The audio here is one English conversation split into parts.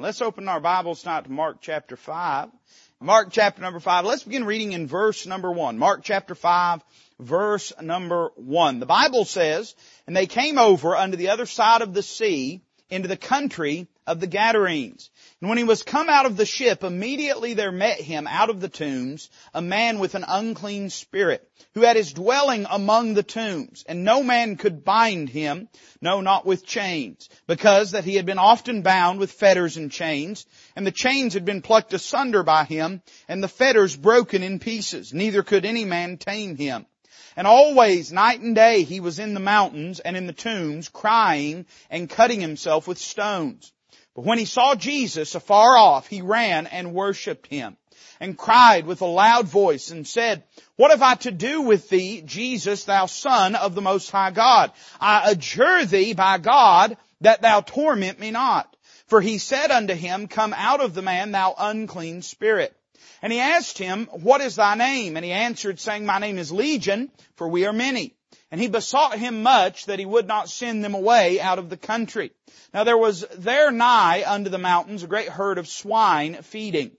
Let's open our Bibles tonight to Mark chapter 5. Mark chapter number 5. Let's begin reading in verse number 1. Mark chapter 5, verse number 1. The Bible says, And they came over unto the other side of the sea into the country of the Gadarenes. And when he was come out of the ship, immediately there met him out of the tombs a man with an unclean spirit, who had his dwelling among the tombs, and no man could bind him, no, not with chains, because that he had been often bound with fetters and chains, and the chains had been plucked asunder by him, and the fetters broken in pieces, neither could any man tame him. And always, night and day, he was in the mountains and in the tombs, crying and cutting himself with stones. But when he saw Jesus afar off, he ran and worshipped him and cried with a loud voice and said, What have I to do with thee, Jesus, thou son of the most high God? I adjure thee by God that thou torment me not. For he said unto him, Come out of the man, thou unclean spirit. And he asked him, What is thy name? And he answered, saying, My name is Legion, for we are many. And he besought him much that he would not send them away out of the country. Now there was there nigh unto the mountains a great herd of swine feeding.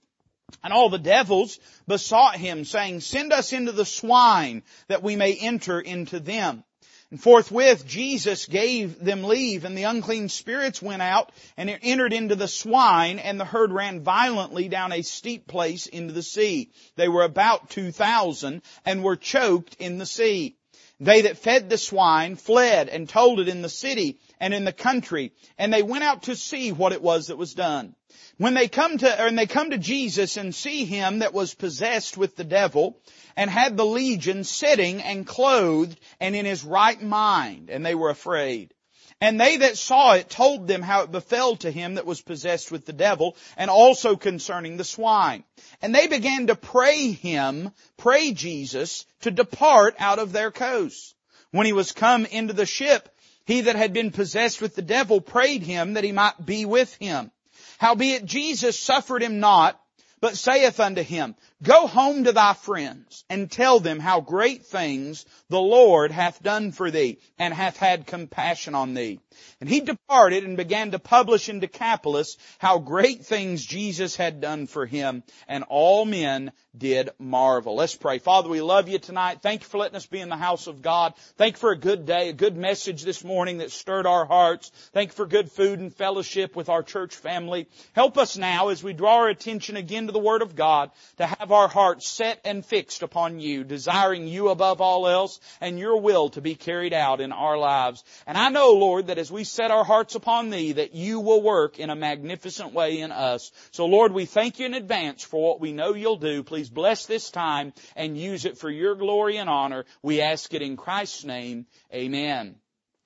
And all the devils besought him, saying, Send us into the swine, that we may enter into them. And forthwith Jesus gave them leave, and the unclean spirits went out and entered into the swine, and the herd ran violently down a steep place into the sea. They were about two thousand, and were choked in the sea. They that fed the swine fled and told it in the city and in the country, and they went out to see what it was that was done. When they come to, and they come to Jesus and see him that was possessed with the devil, and had the legion sitting and clothed and in his right mind, and they were afraid. And they that saw it told them how it befell to him that was possessed with the devil, and also concerning the swine. And they began to pray him, pray Jesus, to depart out of their coasts. When he was come into the ship, he that had been possessed with the devil prayed him that he might be with him. Howbeit Jesus suffered him not, but saith unto him, Go home to thy friends and tell them how great things the Lord hath done for thee and hath had compassion on thee. And he departed and began to publish in Decapolis how great things Jesus had done for him and all men did marvel. Let's pray. Father, we love you tonight. Thank you for letting us be in the house of God. Thank you for a good day, a good message this morning that stirred our hearts. Thank you for good food and fellowship with our church family. Help us now as we draw our attention again to the Word of God to have our hearts set and fixed upon you, desiring you above all else and your will to be carried out in our lives. And I know, Lord, that as we set our hearts upon thee, that you will work in a magnificent way in us. So Lord, we thank you in advance for what we know you'll do. Please Please bless this time and use it for your glory and honor. We ask it in Christ's name. Amen.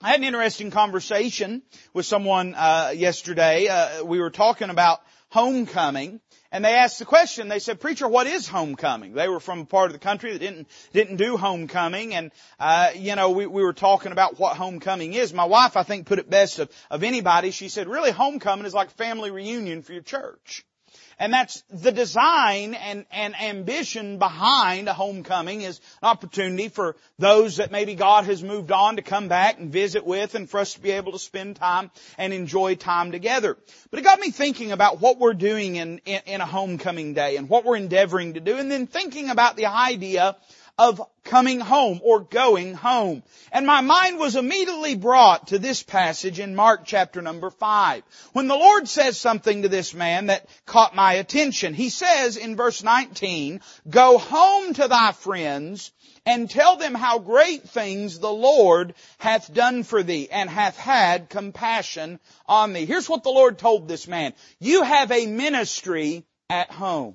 I had an interesting conversation with someone uh, yesterday. Uh, we were talking about homecoming, and they asked the question. They said, "Preacher, what is homecoming?" They were from a part of the country that didn't didn't do homecoming, and uh, you know, we, we were talking about what homecoming is. My wife, I think, put it best of of anybody. She said, "Really, homecoming is like family reunion for your church." And that's the design and, and ambition behind a homecoming is an opportunity for those that maybe God has moved on to come back and visit with and for us to be able to spend time and enjoy time together. But it got me thinking about what we're doing in, in, in a homecoming day and what we're endeavoring to do and then thinking about the idea of coming home or going home. And my mind was immediately brought to this passage in Mark chapter number five. When the Lord says something to this man that caught my attention, He says in verse 19, go home to thy friends and tell them how great things the Lord hath done for thee and hath had compassion on thee. Here's what the Lord told this man. You have a ministry at home.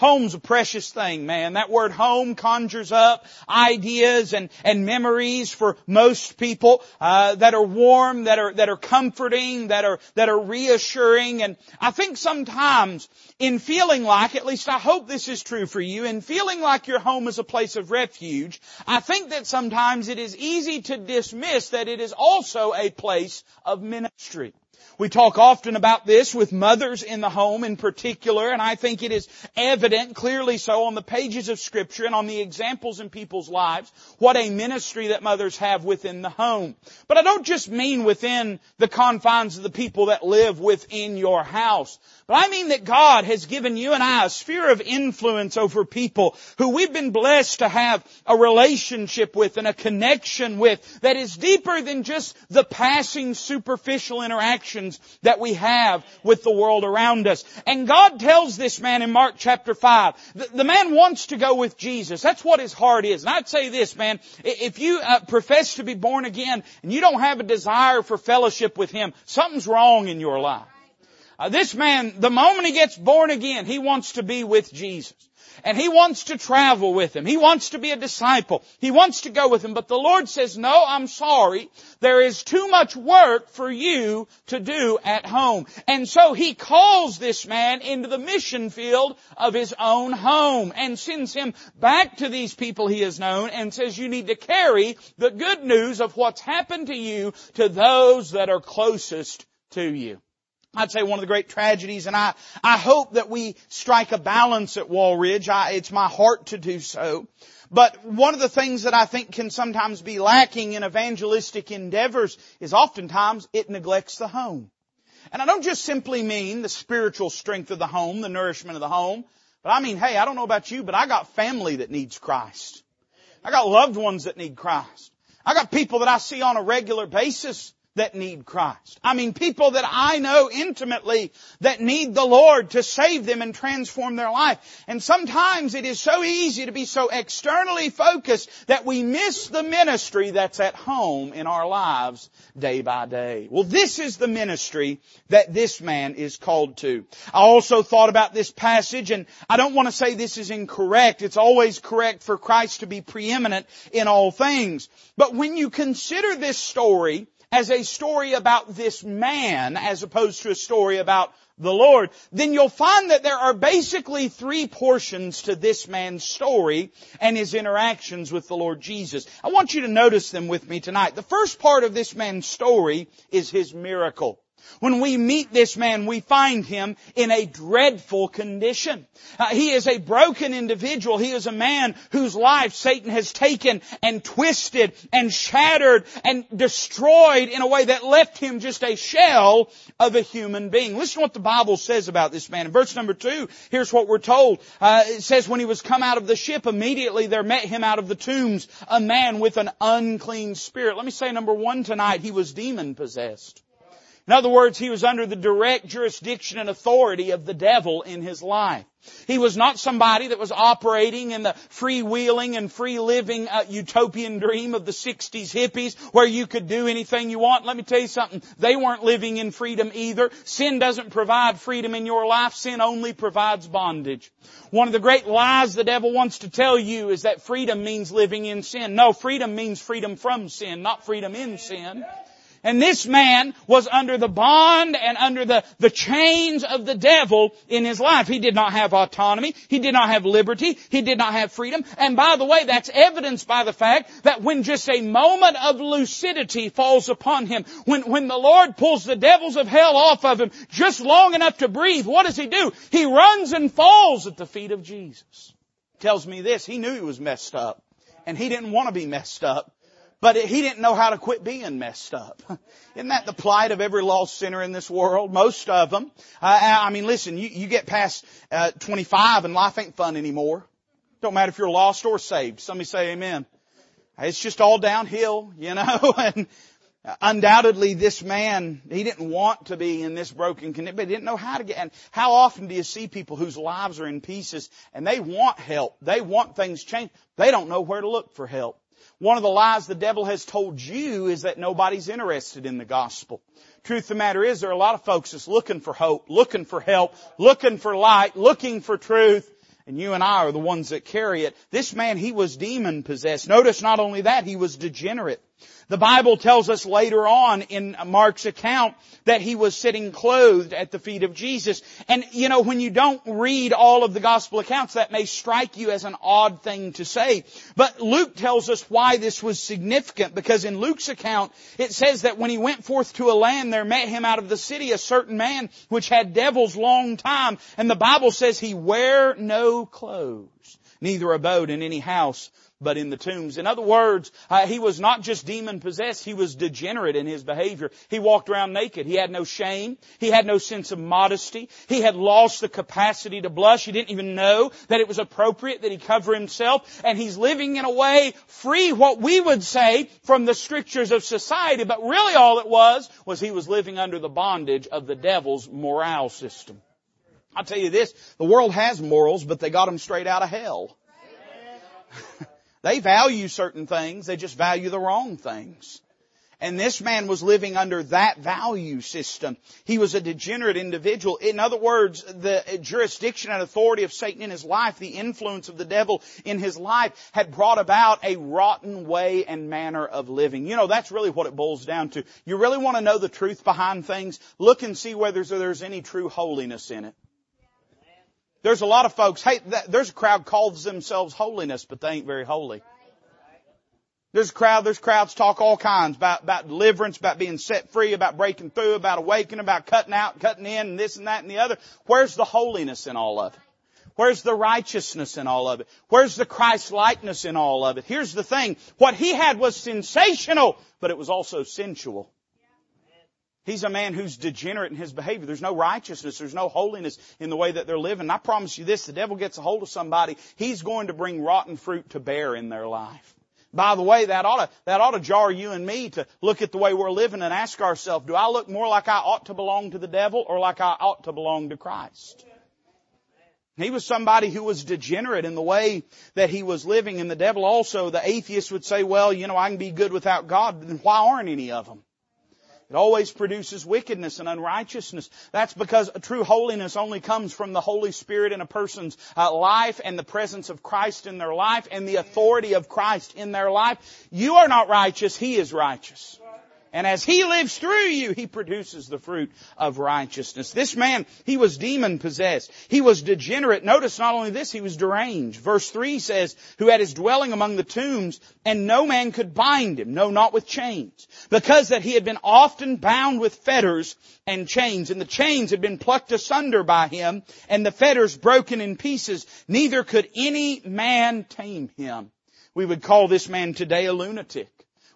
Home's a precious thing, man. That word home conjures up ideas and, and memories for most people uh, that are warm, that are that are comforting, that are that are reassuring. And I think sometimes in feeling like, at least I hope this is true for you, in feeling like your home is a place of refuge, I think that sometimes it is easy to dismiss that it is also a place of ministry. We talk often about this with mothers in the home in particular, and I think it is evident, clearly so, on the pages of scripture and on the examples in people's lives, what a ministry that mothers have within the home. But I don't just mean within the confines of the people that live within your house. But I mean that God has given you and I a sphere of influence over people who we've been blessed to have a relationship with and a connection with that is deeper than just the passing superficial interactions that we have with the world around us. And God tells this man in Mark chapter 5, the, the man wants to go with Jesus. That's what his heart is. And I'd say this, man, if you uh, profess to be born again and you don't have a desire for fellowship with Him, something's wrong in your life. Uh, this man, the moment he gets born again, he wants to be with Jesus. And he wants to travel with him. He wants to be a disciple. He wants to go with him. But the Lord says, no, I'm sorry. There is too much work for you to do at home. And so he calls this man into the mission field of his own home and sends him back to these people he has known and says, you need to carry the good news of what's happened to you to those that are closest to you. I'd say one of the great tragedies, and I, I hope that we strike a balance at Walridge. I, it's my heart to do so. But one of the things that I think can sometimes be lacking in evangelistic endeavors is oftentimes it neglects the home. And I don't just simply mean the spiritual strength of the home, the nourishment of the home, but I mean, hey, I don't know about you, but I got family that needs Christ. I got loved ones that need Christ. I got people that I see on a regular basis that need Christ. I mean people that I know intimately that need the Lord to save them and transform their life. And sometimes it is so easy to be so externally focused that we miss the ministry that's at home in our lives day by day. Well, this is the ministry that this man is called to. I also thought about this passage and I don't want to say this is incorrect. It's always correct for Christ to be preeminent in all things. But when you consider this story, as a story about this man as opposed to a story about the Lord, then you'll find that there are basically three portions to this man's story and his interactions with the Lord Jesus. I want you to notice them with me tonight. The first part of this man's story is his miracle. When we meet this man, we find him in a dreadful condition. Uh, he is a broken individual. He is a man whose life Satan has taken and twisted and shattered and destroyed in a way that left him just a shell of a human being. Listen to what the Bible says about this man. In verse number two, here's what we're told. Uh, it says, when he was come out of the ship, immediately there met him out of the tombs a man with an unclean spirit. Let me say number one tonight, he was demon possessed. In other words, he was under the direct jurisdiction and authority of the devil in his life. He was not somebody that was operating in the freewheeling and free living uh, utopian dream of the 60s hippies where you could do anything you want. Let me tell you something. They weren't living in freedom either. Sin doesn't provide freedom in your life. Sin only provides bondage. One of the great lies the devil wants to tell you is that freedom means living in sin. No, freedom means freedom from sin, not freedom in sin. And this man was under the bond and under the, the chains of the devil in his life. He did not have autonomy. He did not have liberty. He did not have freedom. And by the way, that's evidenced by the fact that when just a moment of lucidity falls upon him, when, when the Lord pulls the devils of hell off of him just long enough to breathe, what does he do? He runs and falls at the feet of Jesus. Tells me this, he knew he was messed up. And he didn't want to be messed up. But he didn't know how to quit being messed up. Isn't that the plight of every lost sinner in this world? Most of them. Uh, I mean, listen, you, you get past uh, 25 and life ain't fun anymore. Don't matter if you're lost or saved. Somebody say amen. It's just all downhill, you know, and undoubtedly this man, he didn't want to be in this broken condition, but he didn't know how to get, and how often do you see people whose lives are in pieces and they want help, they want things changed, they don't know where to look for help. One of the lies the devil has told you is that nobody's interested in the gospel. Truth of the matter is there are a lot of folks that's looking for hope, looking for help, looking for light, looking for truth, and you and I are the ones that carry it. This man, he was demon possessed. Notice not only that, he was degenerate. The Bible tells us later on in Mark's account that he was sitting clothed at the feet of Jesus. And you know, when you don't read all of the gospel accounts, that may strike you as an odd thing to say. But Luke tells us why this was significant because in Luke's account, it says that when he went forth to a land, there met him out of the city a certain man which had devils long time. And the Bible says he wear no clothes, neither abode in any house, but in the tombs. In other words, uh, he was not just demon possessed, he was degenerate in his behavior. He walked around naked. He had no shame. He had no sense of modesty. He had lost the capacity to blush. He didn't even know that it was appropriate that he cover himself. And he's living in a way free, what we would say, from the strictures of society. But really all it was, was he was living under the bondage of the devil's morale system. I'll tell you this, the world has morals, but they got them straight out of hell. They value certain things, they just value the wrong things. And this man was living under that value system. He was a degenerate individual. In other words, the jurisdiction and authority of Satan in his life, the influence of the devil in his life had brought about a rotten way and manner of living. You know, that's really what it boils down to. You really want to know the truth behind things? Look and see whether there's any true holiness in it. There's a lot of folks, hey, there's a crowd calls themselves holiness, but they ain't very holy. There's a crowd, there's crowds talk all kinds about, about deliverance, about being set free, about breaking through, about awakening, about cutting out, cutting in, and this and that and the other. Where's the holiness in all of it? Where's the righteousness in all of it? Where's the Christ likeness in all of it? Here's the thing. What he had was sensational, but it was also sensual. He's a man who's degenerate in his behavior. There's no righteousness. There's no holiness in the way that they're living. And I promise you this, the devil gets a hold of somebody, he's going to bring rotten fruit to bear in their life. By the way, that ought to, that ought to jar you and me to look at the way we're living and ask ourselves, do I look more like I ought to belong to the devil or like I ought to belong to Christ? He was somebody who was degenerate in the way that he was living and the devil also, the atheist would say, well, you know, I can be good without God, then why aren't any of them? It always produces wickedness and unrighteousness. That's because true holiness only comes from the Holy Spirit in a person's uh, life and the presence of Christ in their life and the authority of Christ in their life. You are not righteous, He is righteous. And as He lives through you, He produces the fruit of righteousness. This man, he was demon possessed. He was degenerate. Notice not only this, he was deranged. Verse 3 says, who had his dwelling among the tombs, and no man could bind him, no, not with chains, because that he had been often bound with fetters and chains, and the chains had been plucked asunder by him, and the fetters broken in pieces. Neither could any man tame him. We would call this man today a lunatic.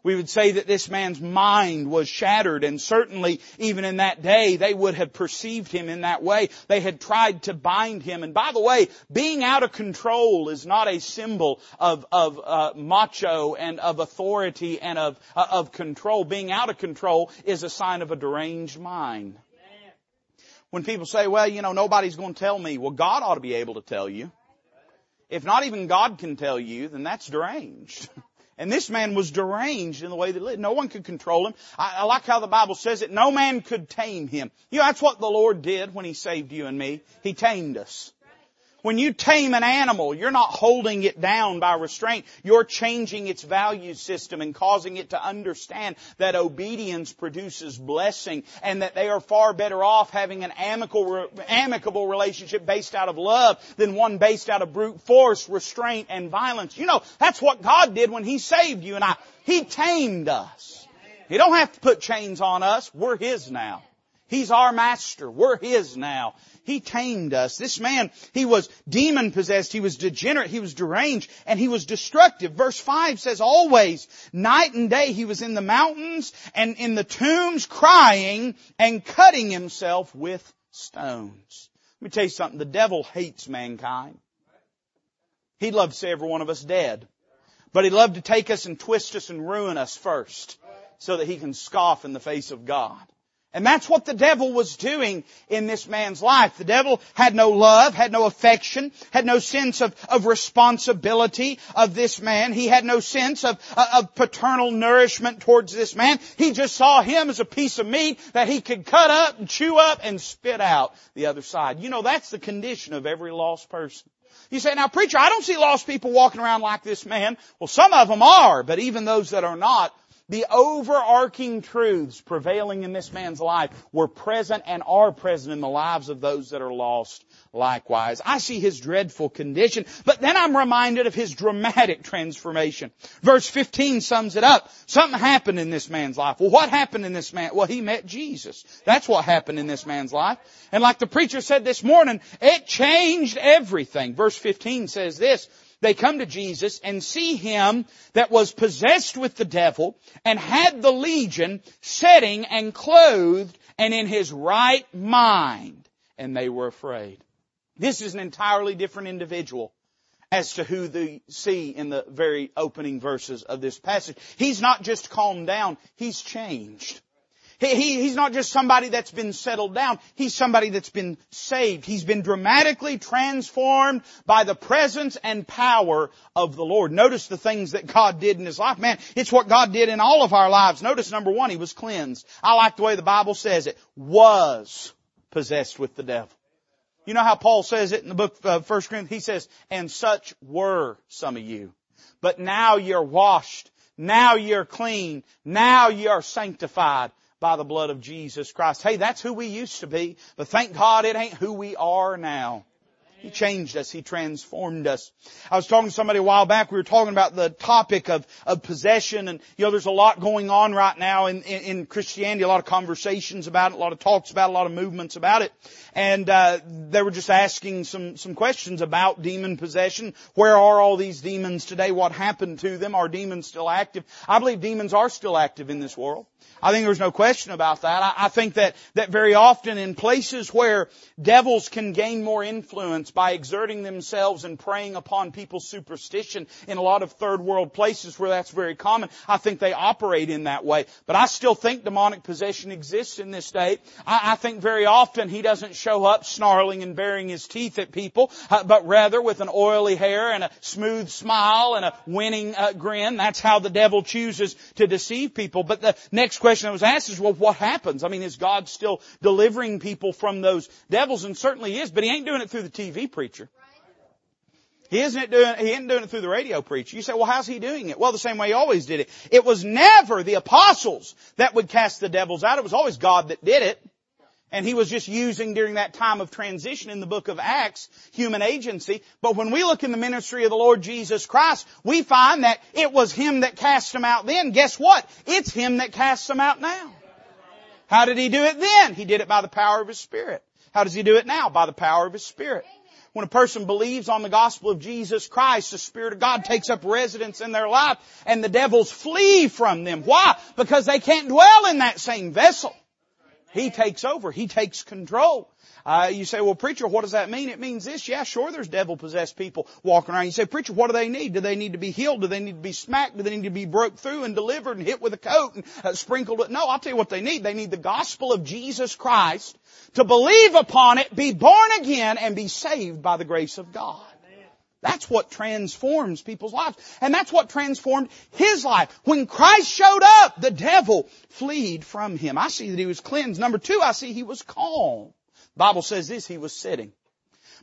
We would say that this man's mind was shattered and certainly even in that day they would have perceived him in that way. They had tried to bind him. And by the way, being out of control is not a symbol of, of uh, macho and of authority and of, uh, of control. Being out of control is a sign of a deranged mind. When people say, well, you know, nobody's going to tell me, well, God ought to be able to tell you. If not even God can tell you, then that's deranged. And this man was deranged in the way that he lived. No one could control him. I, I, like how the Bible says it. No man could tame him. You know, that's what the Lord did when He saved you and me. He tamed us. When you tame an animal, you're not holding it down by restraint. You're changing its value system and causing it to understand that obedience produces blessing and that they are far better off having an amicable, amicable relationship based out of love than one based out of brute force, restraint, and violence. You know, that's what God did when He saved you and I. He tamed us. He don't have to put chains on us. We're His now. He's our master. We're His now. He tamed us. This man, he was demon possessed, he was degenerate, he was deranged, and he was destructive. Verse 5 says always, night and day he was in the mountains and in the tombs crying and cutting himself with stones. Let me tell you something, the devil hates mankind. He'd love to see every one of us dead. But he'd love to take us and twist us and ruin us first so that he can scoff in the face of God. And that's what the devil was doing in this man's life. The devil had no love, had no affection, had no sense of, of responsibility of this man. He had no sense of, of paternal nourishment towards this man. He just saw him as a piece of meat that he could cut up and chew up and spit out the other side. You know, that's the condition of every lost person. You say, now preacher, I don't see lost people walking around like this man. Well, some of them are, but even those that are not, the overarching truths prevailing in this man's life were present and are present in the lives of those that are lost likewise. I see his dreadful condition, but then I'm reminded of his dramatic transformation. Verse 15 sums it up. Something happened in this man's life. Well, what happened in this man? Well, he met Jesus. That's what happened in this man's life. And like the preacher said this morning, it changed everything. Verse 15 says this, they come to Jesus and see him that was possessed with the devil and had the legion sitting and clothed and in his right mind. And they were afraid. This is an entirely different individual as to who they see in the very opening verses of this passage. He's not just calmed down, he's changed. He, he, he's not just somebody that's been settled down. He's somebody that's been saved. He's been dramatically transformed by the presence and power of the Lord. Notice the things that God did in his life. Man, it's what God did in all of our lives. Notice number one, he was cleansed. I like the way the Bible says it. Was possessed with the devil. You know how Paul says it in the book of 1 Corinthians? He says, and such were some of you. But now you're washed. Now you're clean. Now you're sanctified by the blood of Jesus Christ. Hey, that's who we used to be, but thank God it ain't who we are now. He changed us. He transformed us. I was talking to somebody a while back. We were talking about the topic of, of possession and, you know, there's a lot going on right now in, in, in Christianity, a lot of conversations about it, a lot of talks about it, a lot of movements about it. And, uh, they were just asking some, some questions about demon possession. Where are all these demons today? What happened to them? Are demons still active? I believe demons are still active in this world. I think there's no question about that. I, I think that, that very often in places where devils can gain more influence by exerting themselves and preying upon people's superstition in a lot of third world places where that's very common, I think they operate in that way. But I still think demonic possession exists in this state. I, I think very often he doesn't show up snarling and baring his teeth at people, uh, but rather with an oily hair and a smooth smile and a winning uh, grin. That's how the devil chooses to deceive people. But the next question that was asked is, well, what happens? I mean, is God still delivering people from those devils? And certainly is, but he ain't doing it through the TV preacher. He isn't doing, he isn't doing it through the radio preacher. You say, well, how's he doing it? Well, the same way he always did it. It was never the apostles that would cast the devils out. It was always God that did it. And he was just using during that time of transition in the book of Acts, human agency. But when we look in the ministry of the Lord Jesus Christ, we find that it was him that cast them out then. Guess what? It's him that casts them out now. How did he do it then? He did it by the power of his Spirit. How does he do it now? By the power of his Spirit. When a person believes on the gospel of Jesus Christ, the Spirit of God takes up residence in their life and the devils flee from them. Why? Because they can't dwell in that same vessel. He takes over. He takes control. Uh, you say, well, preacher, what does that mean? It means this. Yeah, sure, there's devil-possessed people walking around. You say, preacher, what do they need? Do they need to be healed? Do they need to be smacked? Do they need to be broke through and delivered and hit with a coat and uh, sprinkled with? No, I'll tell you what they need. They need the gospel of Jesus Christ to believe upon it, be born again, and be saved by the grace of God. That's what transforms people's lives. And that's what transformed his life. When Christ showed up, the devil fled from him. I see that he was cleansed. Number two, I see he was calm. The Bible says this, he was sitting.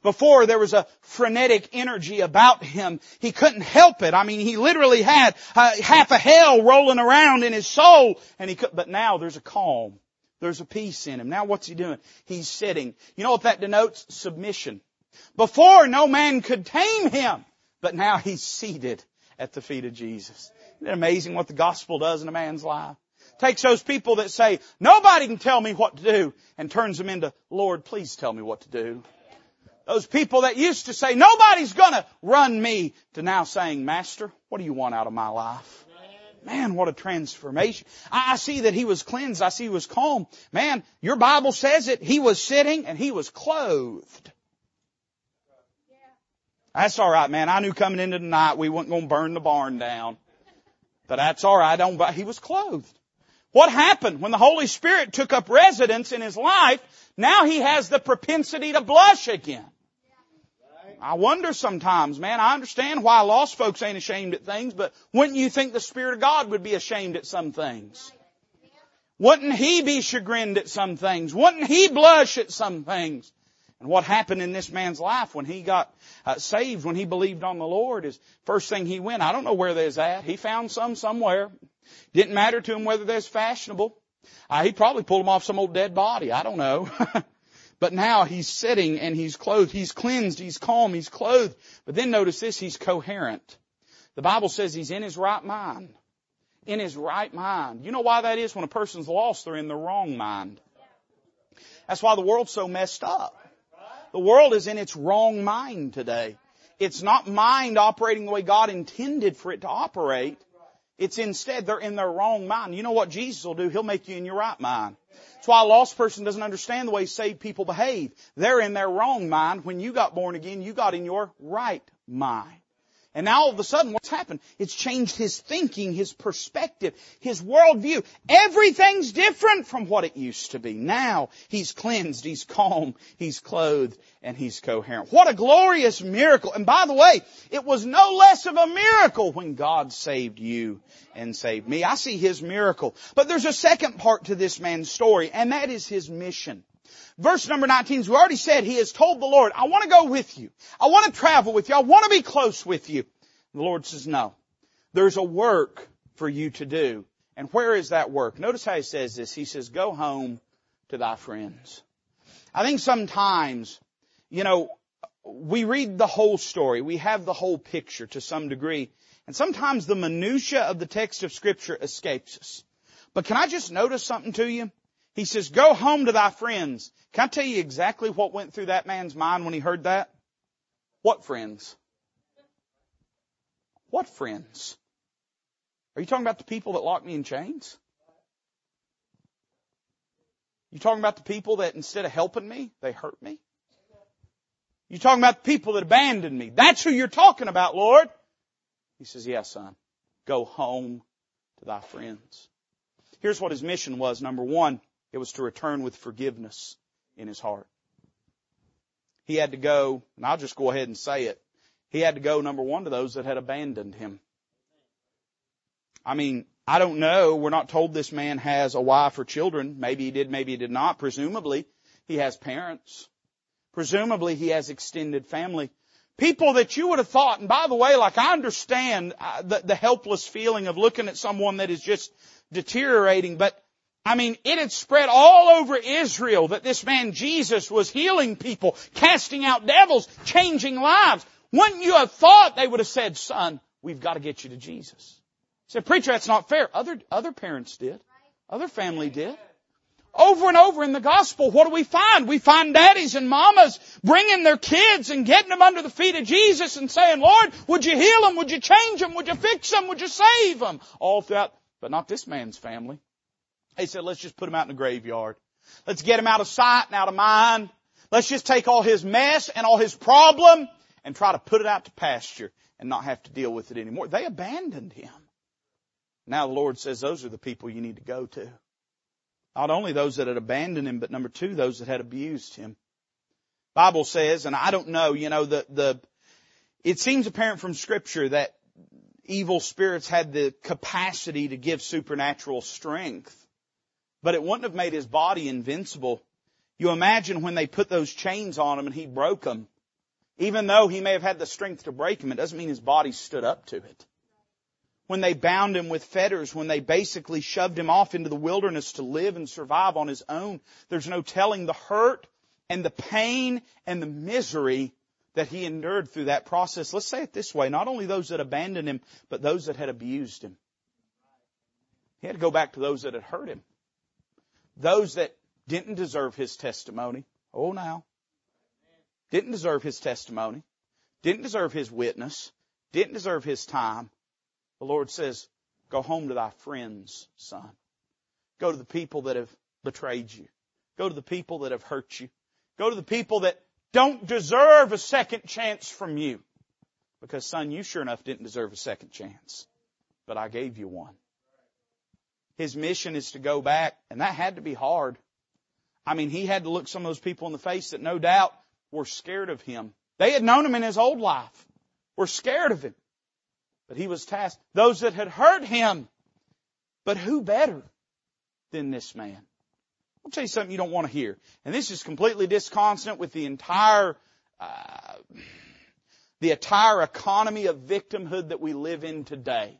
Before there was a frenetic energy about him. He couldn't help it. I mean, he literally had half a hell rolling around in his soul and he could, but now there's a calm. There's a peace in him. Now what's he doing? He's sitting. You know what that denotes? Submission. Before no man could tame him, but now he's seated at the feet of Jesus. Isn't it amazing what the gospel does in a man's life? Takes those people that say, nobody can tell me what to do, and turns them into, Lord, please tell me what to do. Those people that used to say, nobody's gonna run me, to now saying, Master, what do you want out of my life? Man, what a transformation. I, see that he was cleansed. I see he was calm. Man, your Bible says it. He was sitting and he was clothed. That's alright, man. I knew coming into the night we weren't going to burn the barn down. But that's alright. I don't, but he was clothed. What happened when the Holy Spirit took up residence in his life? Now he has the propensity to blush again. I wonder sometimes, man, I understand why lost folks ain't ashamed at things, but wouldn't you think the Spirit of God would be ashamed at some things? Wouldn't He be chagrined at some things? Wouldn't He blush at some things? And what happened in this man's life when he got uh, saved, when he believed on the Lord, is first thing he went. I don't know where they was at. He found some somewhere. Didn't matter to him whether they're fashionable. Uh, he probably pulled them off some old dead body. I don't know. but now he's sitting and he's clothed. He's cleansed. He's calm. He's clothed. But then notice this. He's coherent. The Bible says he's in his right mind. In his right mind. You know why that is? When a person's lost, they're in the wrong mind. That's why the world's so messed up. The world is in its wrong mind today. It's not mind operating the way God intended for it to operate. It's instead they're in their wrong mind. You know what Jesus will do? He'll make you in your right mind. That's why a lost person doesn't understand the way saved people behave. They're in their wrong mind. When you got born again, you got in your right mind. And now all of a sudden what's happened? It's changed his thinking, his perspective, his worldview. Everything's different from what it used to be. Now he's cleansed, he's calm, he's clothed, and he's coherent. What a glorious miracle. And by the way, it was no less of a miracle when God saved you and saved me. I see his miracle. But there's a second part to this man's story, and that is his mission. Verse number 19, as we already said, he has told the Lord, I want to go with you. I want to travel with you. I want to be close with you. The Lord says, no. There's a work for you to do. And where is that work? Notice how he says this. He says, go home to thy friends. I think sometimes, you know, we read the whole story. We have the whole picture to some degree. And sometimes the minutia of the text of scripture escapes us. But can I just notice something to you? He says, go home to thy friends. Can I tell you exactly what went through that man's mind when he heard that? What friends? What friends? Are you talking about the people that locked me in chains? You talking about the people that instead of helping me, they hurt me? You talking about the people that abandoned me? That's who you're talking about, Lord. He says, yes, son. Go home to thy friends. Here's what his mission was. Number one, it was to return with forgiveness in his heart. He had to go, and I'll just go ahead and say it. He had to go, number one, to those that had abandoned him. I mean, I don't know. We're not told this man has a wife or children. Maybe he did, maybe he did not. Presumably, he has parents. Presumably, he has extended family. People that you would have thought, and by the way, like I understand uh, the, the helpless feeling of looking at someone that is just deteriorating, but I mean, it had spread all over Israel that this man Jesus was healing people, casting out devils, changing lives. Wouldn't you have thought they would have said, son, we've got to get you to Jesus? He said, preacher, that's not fair. Other, other parents did. Other family did. Over and over in the gospel, what do we find? We find daddies and mamas bringing their kids and getting them under the feet of Jesus and saying, Lord, would you heal them? Would you change them? Would you fix them? Would you save them? All throughout, but not this man's family. He said, let's just put him out in the graveyard. Let's get him out of sight and out of mind. Let's just take all his mess and all his problem and try to put it out to pasture and not have to deal with it anymore. They abandoned him. Now the Lord says those are the people you need to go to. Not only those that had abandoned him, but number two, those that had abused him. Bible says, and I don't know, you know, the, the, it seems apparent from scripture that evil spirits had the capacity to give supernatural strength, but it wouldn't have made his body invincible. You imagine when they put those chains on him and he broke them. Even though he may have had the strength to break them, it doesn't mean his body stood up to it. When they bound him with fetters, when they basically shoved him off into the wilderness to live and survive on his own, there's no telling the hurt and the pain and the misery that he endured through that process. Let's say it this way, not only those that abandoned him, but those that had abused him. He had to go back to those that had hurt him. Those that didn't deserve his testimony. Oh now didn't deserve his testimony, didn't deserve his witness, didn't deserve his time. The Lord says, go home to thy friends, son. Go to the people that have betrayed you. Go to the people that have hurt you. Go to the people that don't deserve a second chance from you. Because son, you sure enough didn't deserve a second chance. But I gave you one. His mission is to go back, and that had to be hard. I mean, he had to look some of those people in the face that no doubt were scared of him. They had known him in his old life, were scared of him. But he was tasked. Those that had hurt him. But who better than this man? I'll tell you something you don't want to hear. And this is completely disconsonant with the entire, uh, the entire economy of victimhood that we live in today.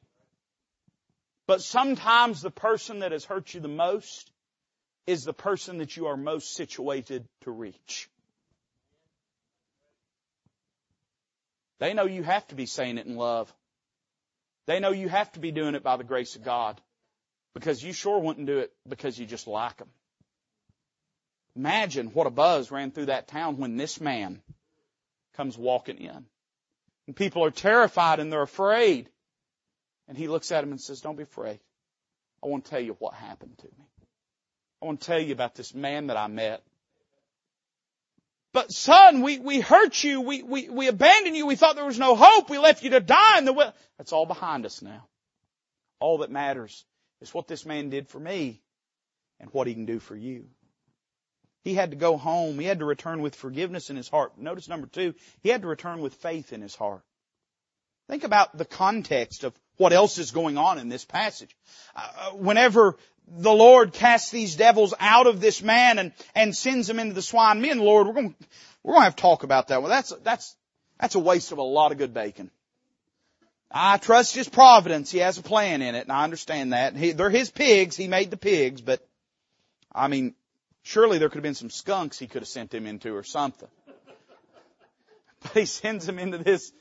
But sometimes the person that has hurt you the most is the person that you are most situated to reach. They know you have to be saying it in love. They know you have to be doing it by the grace of God. Because you sure wouldn't do it because you just like them. Imagine what a buzz ran through that town when this man comes walking in. And people are terrified and they're afraid. And he looks at him and says, don't be afraid. I want to tell you what happened to me. I want to tell you about this man that I met. But son, we, we hurt you. We, we, we abandoned you. We thought there was no hope. We left you to die in the. That's all behind us now. All that matters is what this man did for me and what he can do for you. He had to go home. He had to return with forgiveness in his heart. Notice number two, he had to return with faith in his heart. Think about the context of what else is going on in this passage. Uh, whenever the Lord casts these devils out of this man and, and sends them into the swine, me and the Lord, we're going, we're going to have to talk about that. Well, that's, that's, that's a waste of a lot of good bacon. I trust His providence. He has a plan in it, and I understand that. He, they're His pigs. He made the pigs, but, I mean, surely there could have been some skunks He could have sent them into or something. But He sends them into this,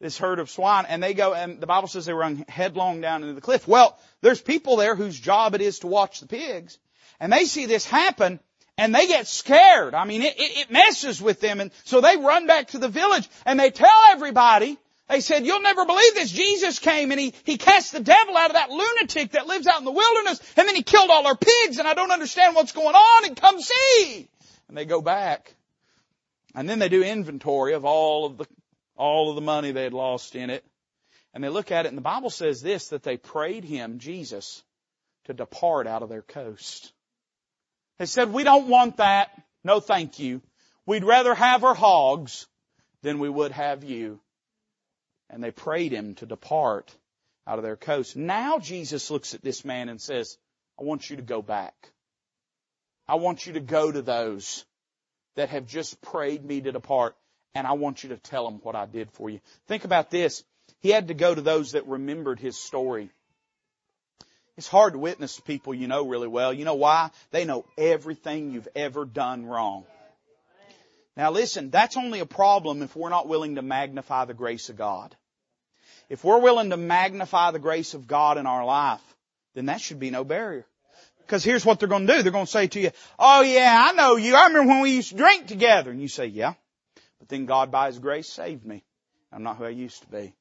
this herd of swine, and they go, and the Bible says they run headlong down into the cliff. Well, there's people there whose job it is to watch the pigs, and they see this happen, and they get scared. I mean, it, it, messes with them, and so they run back to the village, and they tell everybody, they said, you'll never believe this. Jesus came and he, he cast the devil out of that lunatic that lives out in the wilderness and then he killed all our pigs and I don't understand what's going on and come see. And they go back. And then they do inventory of all of the, all of the money they had lost in it. And they look at it and the Bible says this, that they prayed him, Jesus, to depart out of their coast. They said, we don't want that. No thank you. We'd rather have our hogs than we would have you and they prayed him to depart out of their coast. Now Jesus looks at this man and says, I want you to go back. I want you to go to those that have just prayed me to depart and I want you to tell them what I did for you. Think about this. He had to go to those that remembered his story. It's hard to witness to people you know really well. You know why? They know everything you've ever done wrong. Now listen, that's only a problem if we're not willing to magnify the grace of God. If we're willing to magnify the grace of God in our life, then that should be no barrier. Because here's what they're going to do. They're going to say to you, oh yeah, I know you. I remember when we used to drink together. And you say, yeah. But then God by His grace saved me. I'm not who I used to be.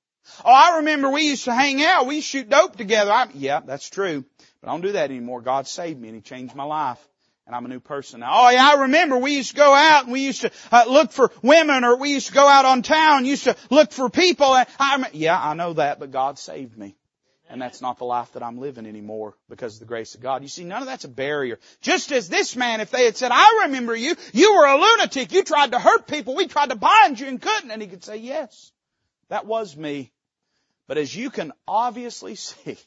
Oh, I remember we used to hang out. We shoot dope together. I, yeah, that's true. But I don't do that anymore. God saved me and He changed my life and I'm a new person now. Oh yeah, I remember we used to go out and we used to uh, look for women or we used to go out on town, used to look for people. And I, yeah, I know that, but God saved me. And that's not the life that I'm living anymore because of the grace of God. You see, none of that's a barrier. Just as this man, if they had said, I remember you, you were a lunatic, you tried to hurt people, we tried to bind you and couldn't, and he could say, yes, that was me. But as you can obviously see,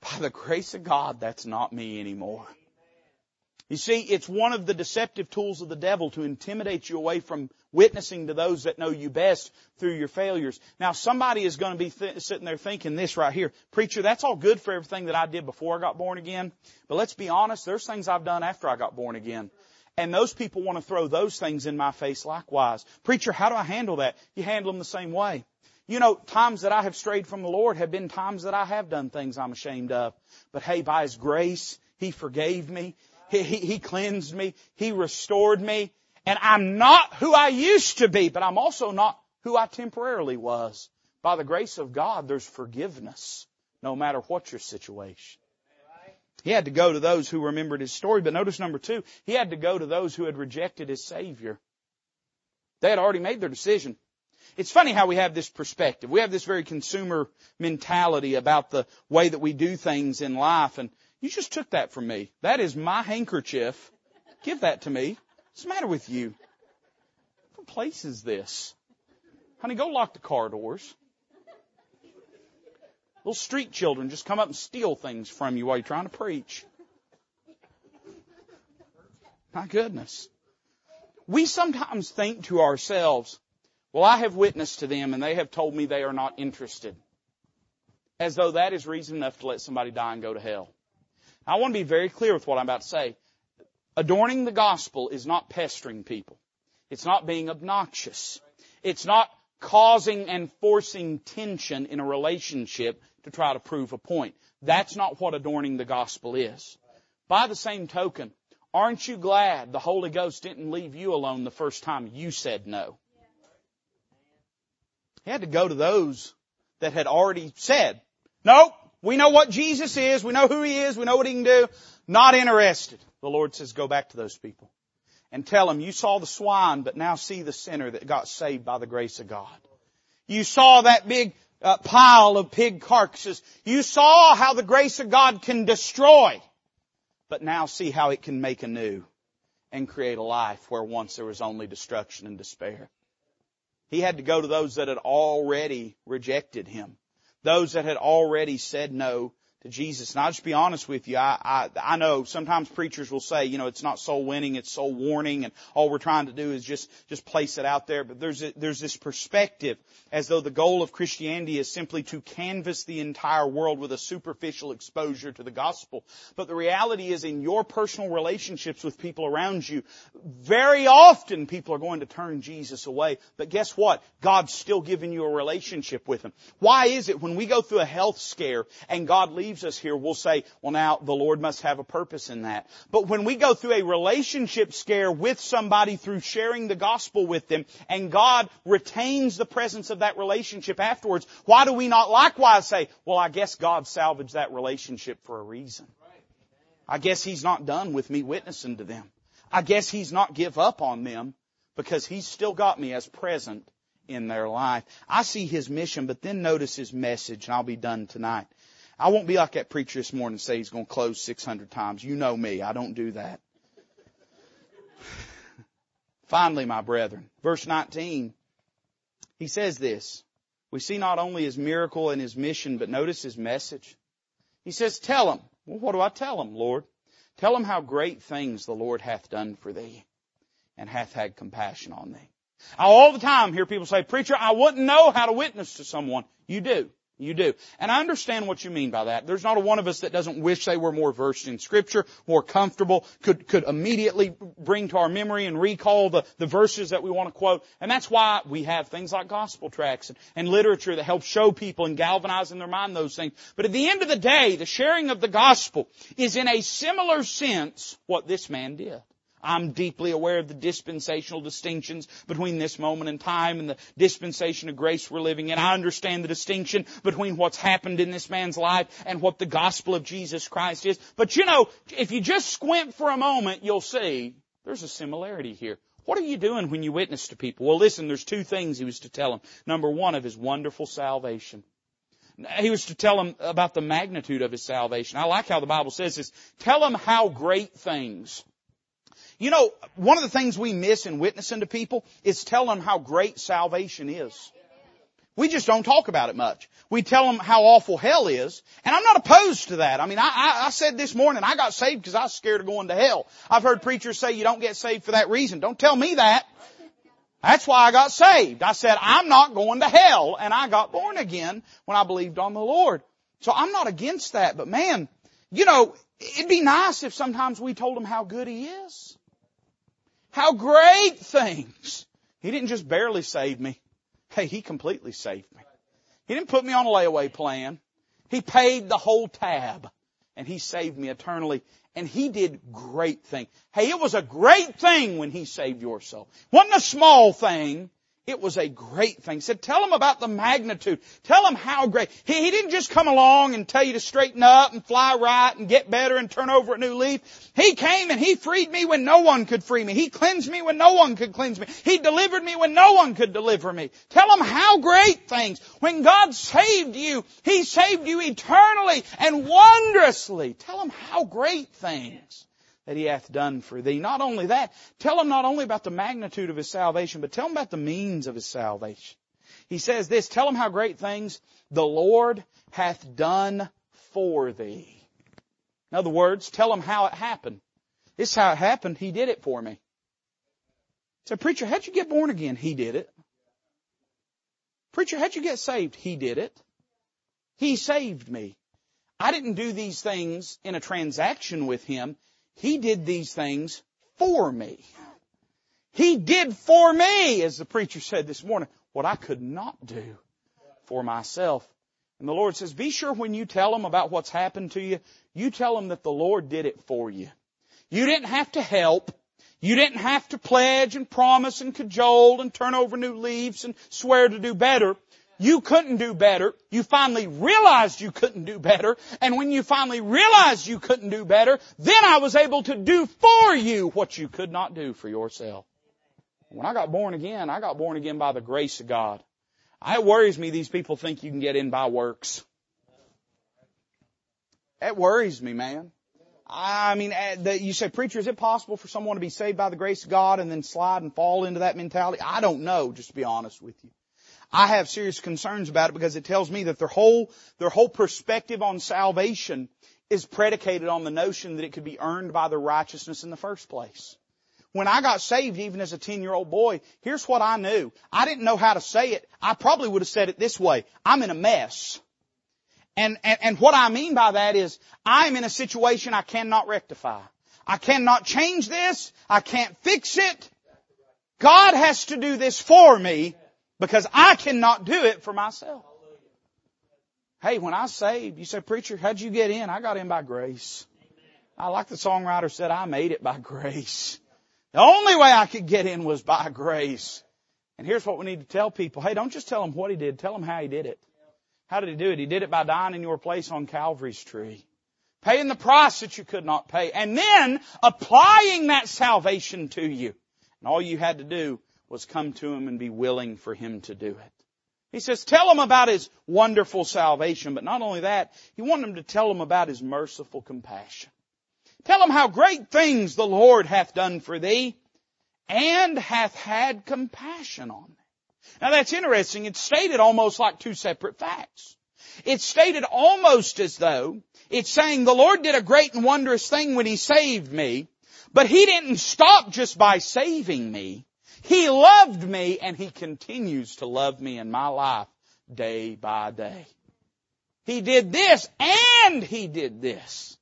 by the grace of God, that's not me anymore. You see, it's one of the deceptive tools of the devil to intimidate you away from witnessing to those that know you best through your failures. Now somebody is going to be th- sitting there thinking this right here. Preacher, that's all good for everything that I did before I got born again. But let's be honest, there's things I've done after I got born again. And those people want to throw those things in my face likewise. Preacher, how do I handle that? You handle them the same way. You know, times that I have strayed from the Lord have been times that I have done things I'm ashamed of. But hey, by His grace, He forgave me. He, he, he cleansed me. He restored me. And I'm not who I used to be, but I'm also not who I temporarily was. By the grace of God, there's forgiveness, no matter what your situation. He had to go to those who remembered his story, but notice number two, he had to go to those who had rejected his Savior. They had already made their decision. It's funny how we have this perspective. We have this very consumer mentality about the way that we do things in life, and you just took that from me. That is my handkerchief. Give that to me. What's the matter with you? What place is this? Honey, go lock the car doors. Little street children just come up and steal things from you while you're trying to preach. My goodness. We sometimes think to ourselves, well, I have witnessed to them and they have told me they are not interested. as though that is reason enough to let somebody die and go to hell. I want to be very clear with what I'm about to say. Adorning the gospel is not pestering people. It's not being obnoxious. It's not causing and forcing tension in a relationship to try to prove a point. That's not what adorning the gospel is. By the same token, aren't you glad the Holy Ghost didn't leave you alone the first time you said no? He had to go to those that had already said, nope, we know what Jesus is, we know who He is, we know what He can do, not interested. The Lord says, go back to those people and tell them, you saw the swine, but now see the sinner that got saved by the grace of God. You saw that big uh, pile of pig carcasses. You saw how the grace of God can destroy, but now see how it can make anew and create a life where once there was only destruction and despair. He had to go to those that had already rejected him. Those that had already said no to Jesus. And I'll just be honest with you. I, I, I know sometimes preachers will say, you know, it's not soul winning, it's soul warning, and all we're trying to do is just, just place it out there. But there's, a, there's this perspective as though the goal of Christianity is simply to canvas the entire world with a superficial exposure to the gospel. But the reality is in your personal relationships with people around you, very often people are going to turn Jesus away. But guess what? God's still giving you a relationship with Him. Why is it when we go through a health scare and God leaves leaves us here, we'll say, well now the Lord must have a purpose in that. But when we go through a relationship scare with somebody through sharing the gospel with them and God retains the presence of that relationship afterwards, why do we not likewise say, well I guess God salvaged that relationship for a reason. I guess He's not done with me witnessing to them. I guess He's not give up on them because He's still got me as present in their life. I see his mission, but then notice his message, and I'll be done tonight. I won't be like that preacher this morning and say he's going to close 600 times. You know me. I don't do that. Finally, my brethren, verse 19, he says this. We see not only his miracle and his mission, but notice his message. He says, tell him. Well, what do I tell him, Lord? Tell him how great things the Lord hath done for thee and hath had compassion on thee. I all the time hear people say, preacher, I wouldn't know how to witness to someone. You do. You do. And I understand what you mean by that. There's not a one of us that doesn't wish they were more versed in scripture, more comfortable, could, could immediately bring to our memory and recall the, the verses that we want to quote. And that's why we have things like gospel tracts and, and literature that help show people and galvanize in their mind those things. But at the end of the day, the sharing of the gospel is in a similar sense what this man did. I'm deeply aware of the dispensational distinctions between this moment in time and the dispensation of grace we're living in. I understand the distinction between what's happened in this man's life and what the gospel of Jesus Christ is. But you know, if you just squint for a moment, you'll see there's a similarity here. What are you doing when you witness to people? Well, listen, there's two things he was to tell them. Number one, of his wonderful salvation. He was to tell them about the magnitude of his salvation. I like how the Bible says this. Tell them how great things you know, one of the things we miss in witnessing to people is tell them how great salvation is. We just don't talk about it much. We tell them how awful hell is, and I'm not opposed to that. I mean, I, I, I said this morning, I got saved because I was scared of going to hell. I've heard preachers say you don't get saved for that reason. Don't tell me that. That's why I got saved. I said, I'm not going to hell, and I got born again when I believed on the Lord. So I'm not against that, but man, you know, it'd be nice if sometimes we told them how good He is. How great things! He didn't just barely save me. Hey, He completely saved me. He didn't put me on a layaway plan. He paid the whole tab. And He saved me eternally. And He did great things. Hey, it was a great thing when He saved your soul. Wasn't a small thing. It was a great thing. He said, tell them about the magnitude. Tell them how great. He, he didn't just come along and tell you to straighten up and fly right and get better and turn over a new leaf. He came and He freed me when no one could free me. He cleansed me when no one could cleanse me. He delivered me when no one could deliver me. Tell them how great things. When God saved you, He saved you eternally and wondrously. Tell them how great things that he hath done for thee. Not only that, tell him not only about the magnitude of his salvation, but tell him about the means of his salvation. He says this, tell him how great things the Lord hath done for thee. In other words, tell him how it happened. This is how it happened. He did it for me. So preacher, how'd you get born again? He did it. Preacher, how'd you get saved? He did it. He saved me. I didn't do these things in a transaction with Him. He did these things for me. He did for me, as the preacher said this morning, what I could not do for myself. And the Lord says, be sure when you tell them about what's happened to you, you tell them that the Lord did it for you. You didn't have to help. You didn't have to pledge and promise and cajole and turn over new leaves and swear to do better. You couldn't do better. You finally realized you couldn't do better. And when you finally realized you couldn't do better, then I was able to do for you what you could not do for yourself. When I got born again, I got born again by the grace of God. It worries me these people think you can get in by works. It worries me, man. I mean, eh, you say, preacher, is it possible for someone to be saved by the grace of God and then slide and fall into that mentality? I don't know, just to be honest with you. I have serious concerns about it because it tells me that their whole, their whole perspective on salvation is predicated on the notion that it could be earned by their righteousness in the first place. When I got saved, even as a 10 year old boy, here's what I knew. I didn't know how to say it. I probably would have said it this way. I'm in a mess. And, and, and what I mean by that is I'm in a situation I cannot rectify. I cannot change this. I can't fix it. God has to do this for me because I cannot do it for myself. Hey, when I saved, you say, preacher, how'd you get in? I got in by grace. I like the songwriter said, I made it by grace. The only way I could get in was by grace. And here's what we need to tell people. Hey, don't just tell them what he did, tell them how he did it. How did he do it? He did it by dying in your place on Calvary's tree. Paying the price that you could not pay. And then applying that salvation to you. And all you had to do was come to him and be willing for him to do it. He says, tell him about his wonderful salvation, but not only that, he wanted him to tell him about his merciful compassion. Tell him how great things the Lord hath done for thee, and hath had compassion on thee. Now that's interesting. It's stated almost like two separate facts. It's stated almost as though it's saying the Lord did a great and wondrous thing when He saved me, but He didn't stop just by saving me. He loved me and He continues to love me in my life day by day. He did this and He did this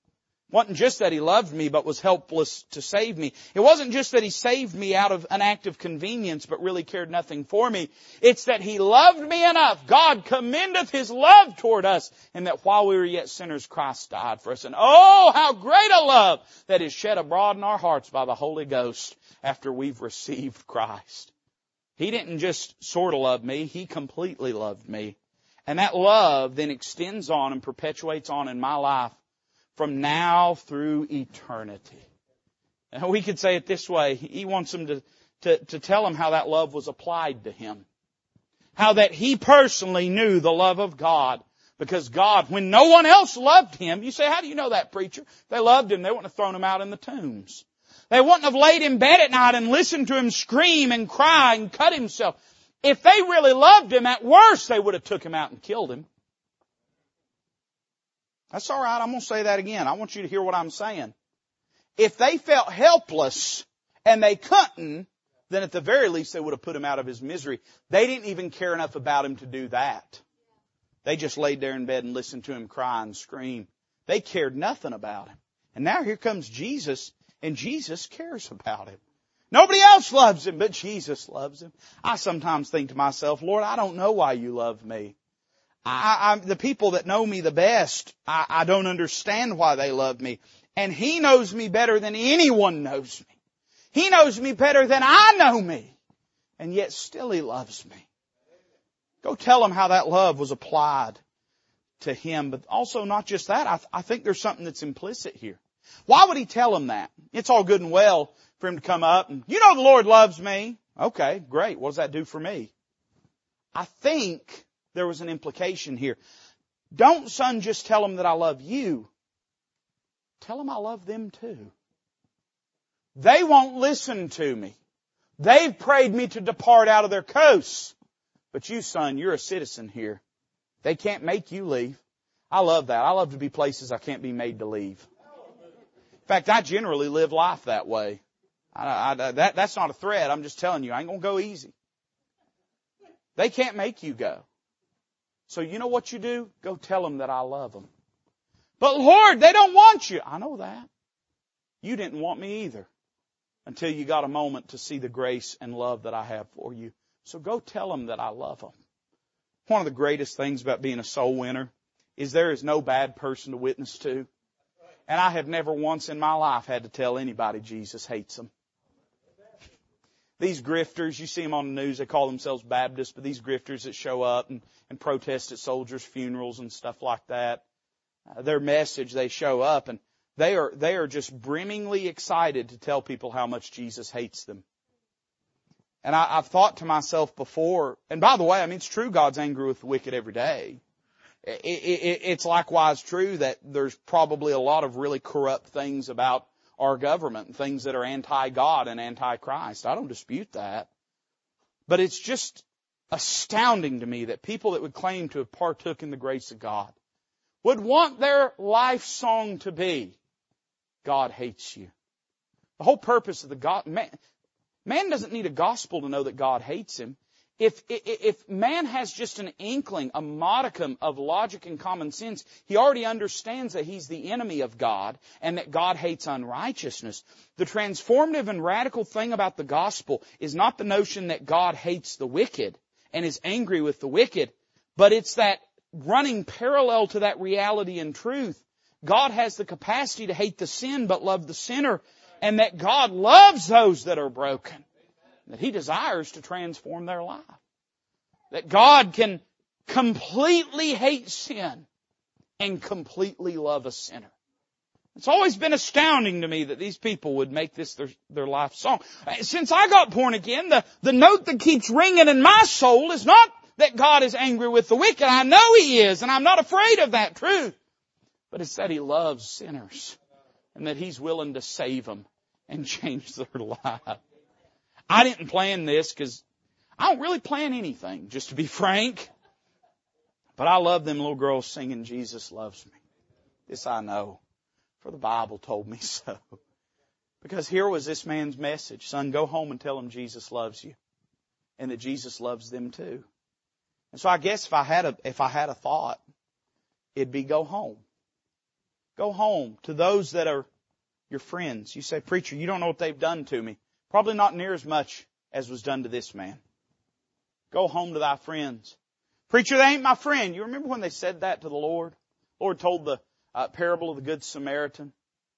wasn't just that He loved me, but was helpless to save me. It wasn't just that He saved me out of an act of convenience, but really cared nothing for me. It's that He loved me enough. God commendeth His love toward us, and that while we were yet sinners, Christ died for us. And oh, how great a love that is shed abroad in our hearts by the Holy Ghost after we've received Christ. He didn't just sort of love me, He completely loved me. And that love then extends on and perpetuates on in my life from now through eternity. And we could say it this way. He wants them to, to, to tell him how that love was applied to him. How that he personally knew the love of God. Because God, when no one else loved him, you say, how do you know that preacher? They loved him, they wouldn't have thrown him out in the tombs. They wouldn't have laid in bed at night and listened to him scream and cry and cut himself. If they really loved him, at worst they would have took him out and killed him. That's all right. I'm to say that again. I want you to hear what I'm saying. If they felt helpless and they couldn't, then at the very least they would have put him out of his misery. They didn't even care enough about him to do that. They just laid there in bed and listened to him cry and scream. They cared nothing about him. And now here comes Jesus, and Jesus cares about him. Nobody else loves him, but Jesus loves him. I sometimes think to myself, Lord, I don't know why you love me. I, I, the people that know me the best, I, I don't understand why they love me. And He knows me better than anyone knows me. He knows me better than I know me. And yet still He loves me. Go tell Him how that love was applied to Him. But also not just that, I, I think there's something that's implicit here. Why would He tell Him that? It's all good and well for Him to come up and, you know the Lord loves me. Okay, great. What does that do for me? I think there was an implication here. Don't son just tell them that I love you. Tell them I love them too. They won't listen to me. They've prayed me to depart out of their coasts. But you son, you're a citizen here. They can't make you leave. I love that. I love to be places I can't be made to leave. In fact, I generally live life that way. I, I, that, that's not a threat. I'm just telling you, I ain't gonna go easy. They can't make you go. So you know what you do? Go tell them that I love them. But Lord, they don't want you. I know that. You didn't want me either until you got a moment to see the grace and love that I have for you. So go tell them that I love them. One of the greatest things about being a soul winner is there is no bad person to witness to. And I have never once in my life had to tell anybody Jesus hates them. These grifters, you see them on the news, they call themselves Baptists, but these grifters that show up and, and protest at soldiers' funerals and stuff like that, uh, their message, they show up and they are, they are just brimmingly excited to tell people how much Jesus hates them. And I, I've thought to myself before, and by the way, I mean, it's true God's angry with the wicked every day. It, it, it's likewise true that there's probably a lot of really corrupt things about our government, and things that are anti-God and anti-Christ. I don't dispute that. But it's just astounding to me that people that would claim to have partook in the grace of God would want their life song to be, God hates you. The whole purpose of the God, man, man doesn't need a gospel to know that God hates him. If, if man has just an inkling, a modicum of logic and common sense, he already understands that he's the enemy of God and that God hates unrighteousness. The transformative and radical thing about the gospel is not the notion that God hates the wicked and is angry with the wicked, but it's that running parallel to that reality and truth, God has the capacity to hate the sin but love the sinner and that God loves those that are broken that He desires to transform their life. That God can completely hate sin and completely love a sinner. It's always been astounding to me that these people would make this their, their life song. Since I got born again, the, the note that keeps ringing in my soul is not that God is angry with the wicked. I know He is, and I'm not afraid of that truth. But it's that He loves sinners, and that He's willing to save them and change their life. I didn't plan this because I don't really plan anything, just to be frank. But I love them little girls singing, Jesus loves me. This I know, for the Bible told me so. Because here was this man's message. Son, go home and tell them Jesus loves you. And that Jesus loves them too. And so I guess if I had a, if I had a thought, it'd be go home. Go home to those that are your friends. You say, preacher, you don't know what they've done to me. Probably not near as much as was done to this man. Go home to thy friends. Preacher, they ain't my friend. You remember when they said that to the Lord? Lord told the uh, parable of the Good Samaritan.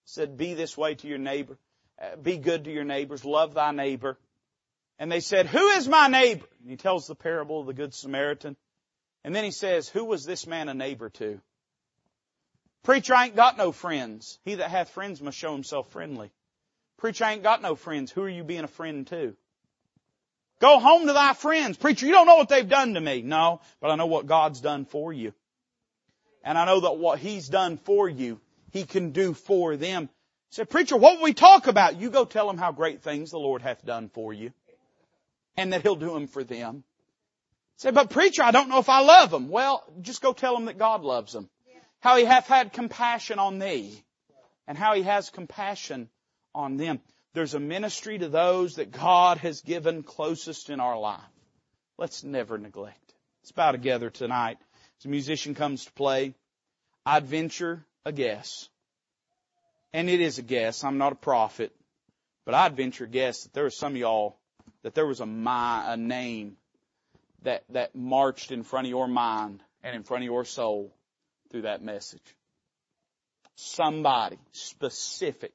Said, be this way to your neighbor. Uh, be good to your neighbors. Love thy neighbor. And they said, who is my neighbor? And he tells the parable of the Good Samaritan. And then he says, who was this man a neighbor to? Preacher, I ain't got no friends. He that hath friends must show himself friendly. Preacher, I ain't got no friends. Who are you being a friend to? Go home to thy friends. Preacher, you don't know what they've done to me. No, but I know what God's done for you. And I know that what He's done for you, He can do for them. Say, preacher, what will we talk about? You go tell them how great things the Lord hath done for you. And that He'll do them for them. Say, but preacher, I don't know if I love them. Well, just go tell them that God loves them. How He hath had compassion on thee. And how He has compassion on them. There's a ministry to those that God has given closest in our life. Let's never neglect it. Let's bow together tonight. As a musician comes to play, I'd venture a guess. And it is a guess. I'm not a prophet. But I'd venture a guess that there are some of y'all that there was a, my, a name that, that marched in front of your mind and in front of your soul through that message. Somebody specific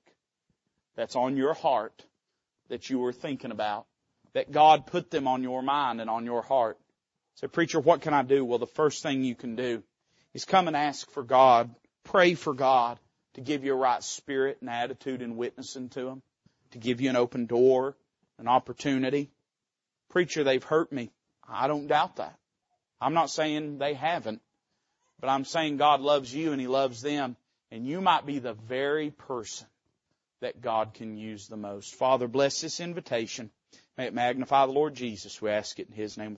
that's on your heart that you were thinking about, that God put them on your mind and on your heart. Say, preacher, what can I do? Well, the first thing you can do is come and ask for God, pray for God to give you a right spirit and attitude in witnessing to Him, to give you an open door, an opportunity. Preacher, they've hurt me. I don't doubt that. I'm not saying they haven't, but I'm saying God loves you and He loves them, and you might be the very person that God can use the most. Father, bless this invitation. May it magnify the Lord Jesus. We ask it in His name.